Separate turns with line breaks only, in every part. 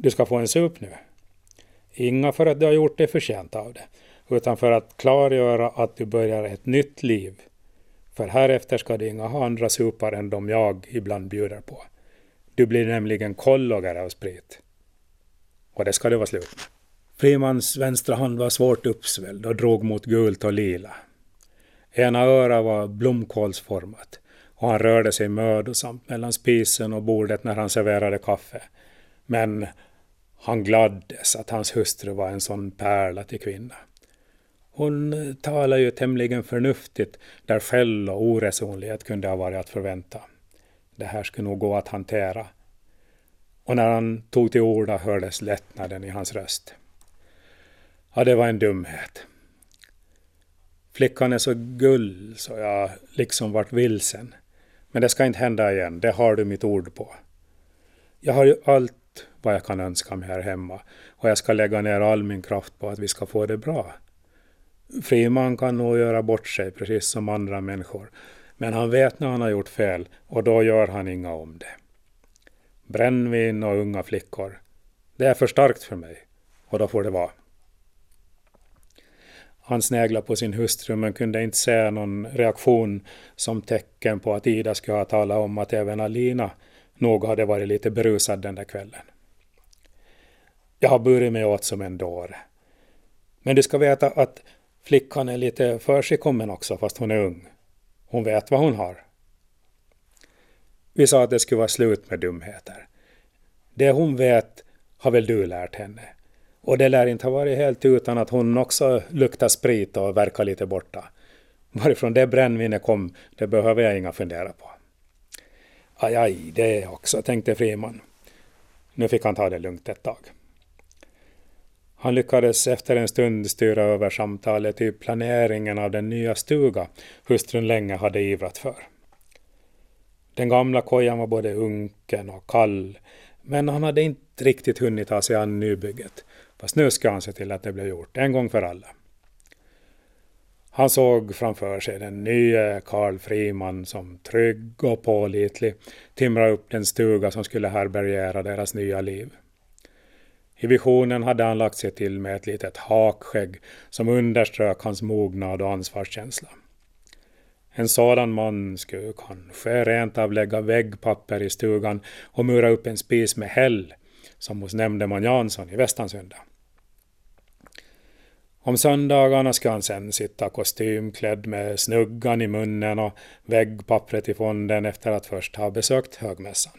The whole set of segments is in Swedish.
Du ska få en sup nu. Inga för att du har gjort dig förtjänt av det, utan för att klargöra att du börjar ett nytt liv. För härefter ska du inga ha andra supar än de jag ibland bjuder på. Du blir nämligen kollogare av sprit. Och det ska det vara slut med. Frimans vänstra hand var svårt uppsvälld och drog mot gult och lila. Ena öra var blomkålsformat och han rörde sig mödosamt mellan spisen och bordet när han serverade kaffe. Men han gladdes att hans hustru var en sån pärla till kvinna. Hon talade ju tämligen förnuftigt där skäll och oresonlighet kunde ha varit att förvänta. Det här skulle nog gå att hantera. Och när han tog till orda hördes lättnaden i hans röst. Ja, det var en dumhet. Flickan är så gull så jag liksom vart vilsen. Men det ska inte hända igen, det har du mitt ord på. Jag har ju allt vad jag kan önska mig här hemma och jag ska lägga ner all min kraft på att vi ska få det bra. Friman kan nog göra bort sig precis som andra människor, men han vet när han har gjort fel och då gör han inga om det. Brännvin och unga flickor, det är för starkt för mig och då får det vara. Han sneglade på sin hustru men kunde inte se någon reaktion som tecken på att Ida skulle ha talat om att även Alina nog hade varit lite berusad den där kvällen. Jag har burit mig åt som en dåre. Men du ska veta att flickan är lite försigkommen också fast hon är ung. Hon vet vad hon har. Vi sa att det skulle vara slut med dumheter. Det hon vet har väl du lärt henne. Och det lär inte ha varit helt utan att hon också luktar sprit och verkar lite borta. Varifrån det brännvinet kom, det behöver jag inga fundera på. Aj, aj, det också, tänkte Friman. Nu fick han ta det lugnt ett tag. Han lyckades efter en stund styra över samtalet till planeringen av den nya stuga hustrun länge hade ivrat för. Den gamla kojan var både unken och kall, men han hade inte riktigt hunnit ta sig an nybygget Fast nu ska han se till att det blev gjort, en gång för alla. Han såg framför sig den nya Karl Friman som trygg och pålitlig timra upp den stuga som skulle härbärgera deras nya liv. I visionen hade han lagt sig till med ett litet hakskägg som underströk hans mognad och ansvarskänsla. En sådan man skulle kanske rent av lägga väggpapper i stugan och mura upp en spis med häll, som hos nämndeman Jansson i Västansunda. Om söndagarna ska han sen sitta kostymklädd med snuggan i munnen och väggpappret i fonden efter att först ha besökt högmässan.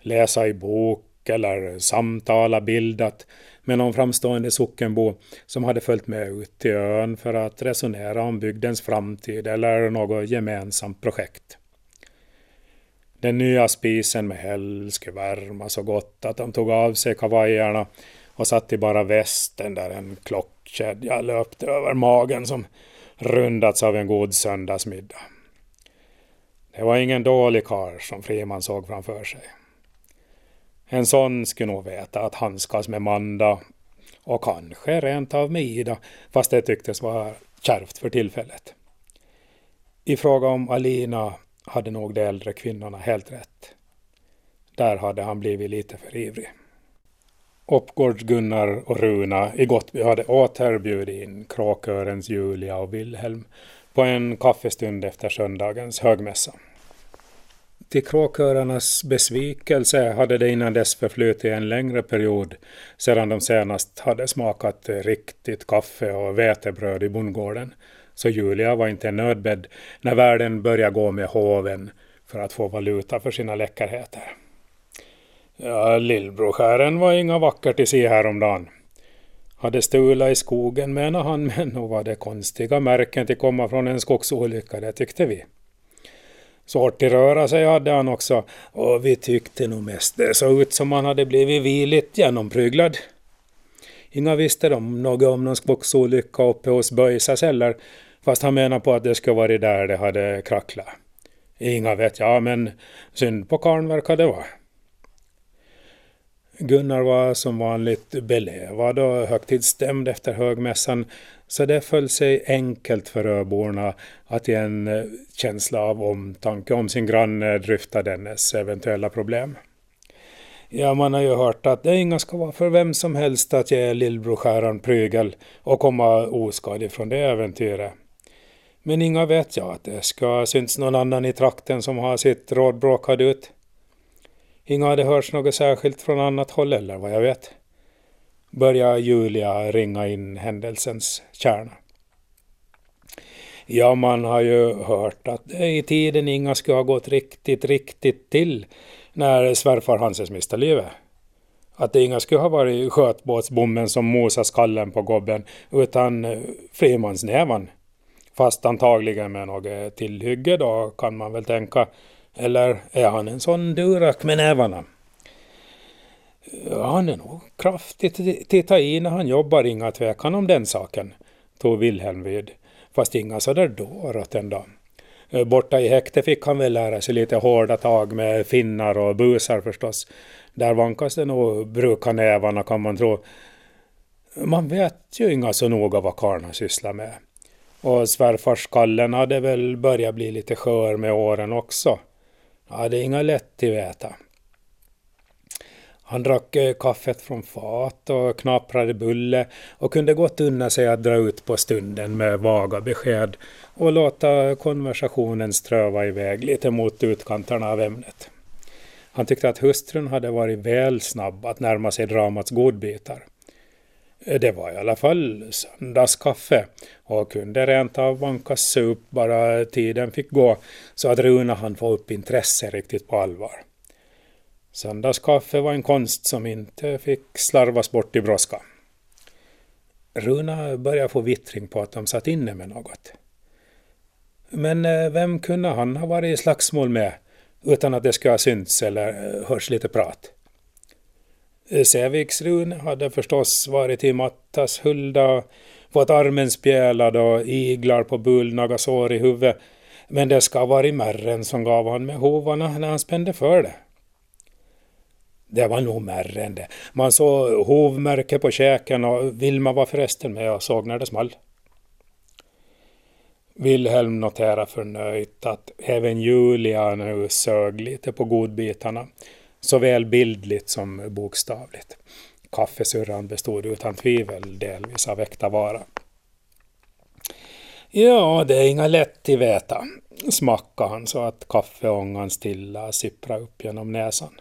Läsa i bok eller samtala bildat med någon framstående sockenbo som hade följt med ut till ön för att resonera om bygdens framtid eller något gemensamt projekt. Den nya spisen med häll skulle värma så gott att de tog av sig kavajerna och satt i bara västen där en klocka kedja löpte över magen som rundats av en god söndagsmiddag. Det var ingen dålig karl som Friman såg framför sig. En sån skulle nog veta att handskas med Manda och kanske rent av med Ida, fast det tycktes vara kärvt för tillfället. I fråga om Alina hade nog de äldre kvinnorna helt rätt. Där hade han blivit lite för ivrig. Oppgårds-Gunnar och Runa i Gottby hade återbjudit in kråkörens Julia och Wilhelm på en kaffestund efter söndagens högmässa. Till kråkörarnas besvikelse hade det innan dess förflutit en längre period sedan de senast hade smakat riktigt kaffe och vetebröd i bondgården. Så Julia var inte nödbedd när världen började gå med hoven för att få valuta för sina läckerheter. Ja, lillbroskären var inga vackert i sig häromdagen. Hade stulat i skogen menar han, men nog var det konstiga märken till komma från en skogsolycka, det tyckte vi. Svårt att röra sig hade han också, och vi tyckte nog mest det såg ut som han hade blivit viligt genompryglad. Inga visste de något om någon skogsolycka uppe hos Böjsas heller, fast han menar på att det skulle varit där det hade kracklat. Inga vet jag, men synd på karln verkar det vara. Gunnar var som vanligt belevad och högtidsstämd efter högmässan så det föll sig enkelt för öborna att i en eh, känsla av omtanke om sin granne dryfta dennes eventuella problem. Ja, man har ju hört att det inga ska vara för vem som helst att ge lillbrorsskäran prygel och komma oskadig från det äventyret. Men inga vet jag att det ska syns någon annan i trakten som har sitt råd bråkat ut. Inga hade hörts något särskilt från annat håll eller vad jag vet. Börjar Julia ringa in händelsens kärna. Ja, man har ju hört att i tiden inga skulle ha gått riktigt, riktigt till när svärfar Hanses miste livet. Att det inga skulle ha varit skötbåtsbommen som mosade skallen på gobben, utan frimansnävan. Fast antagligen med något tillhygge då, kan man väl tänka. Eller är han en sån durak med nävarna? Han är nog kraftigt titta i när han jobbar, inga tvekan om den saken, tog Wilhelm vid. Fast inga sådär dårat ändå. Eh, borta i häktet fick han väl lära sig lite hårda tag med finnar och busar förstås. Där vankas det nog bruka nävarna kan man tro. Man vet ju inga så noga vad karna sysslar med. Och svärfarskallen hade väl börjat bli lite skör med åren också. Ja, det är inga lätt till veta. Han drack eh, kaffet från fat och knaprade bulle och kunde gott unna sig att dra ut på stunden med vaga besked och låta konversationen ströva iväg lite mot utkanterna av ämnet. Han tyckte att hustrun hade varit väl snabb att närma sig dramats godbitar. Eh, det var i alla fall söndagskaffe och kunde rent av vankas upp bara tiden fick gå så att Runa han få upp intresse riktigt på allvar. Söndagskaffe var en konst som inte fick slarvas bort i brådska. Runa började få vittring på att de satt inne med något. Men eh, vem kunde han ha varit i slagsmål med utan att det skulle ha synts eller eh, hörts lite prat? Eh, Säviksrun hade förstås varit i Mattas Hulda, fått armen spjälad och iglar på bulnaga sår i huvudet. Men det ska ha varit märren som gav han med hovarna när han spände för det. Det var nog märren det. Man såg hovmärke på käken och Vilma var förresten med och såg när det small. Wilhelm noterar förnöjt att även Julia nu sög lite på godbitarna, såväl bildligt som bokstavligt. Kaffesurran bestod utan tvivel delvis av äkta vara. Ja, det är inga lätt till veta, smackade han så att kaffeångan stilla sipprade upp genom näsan.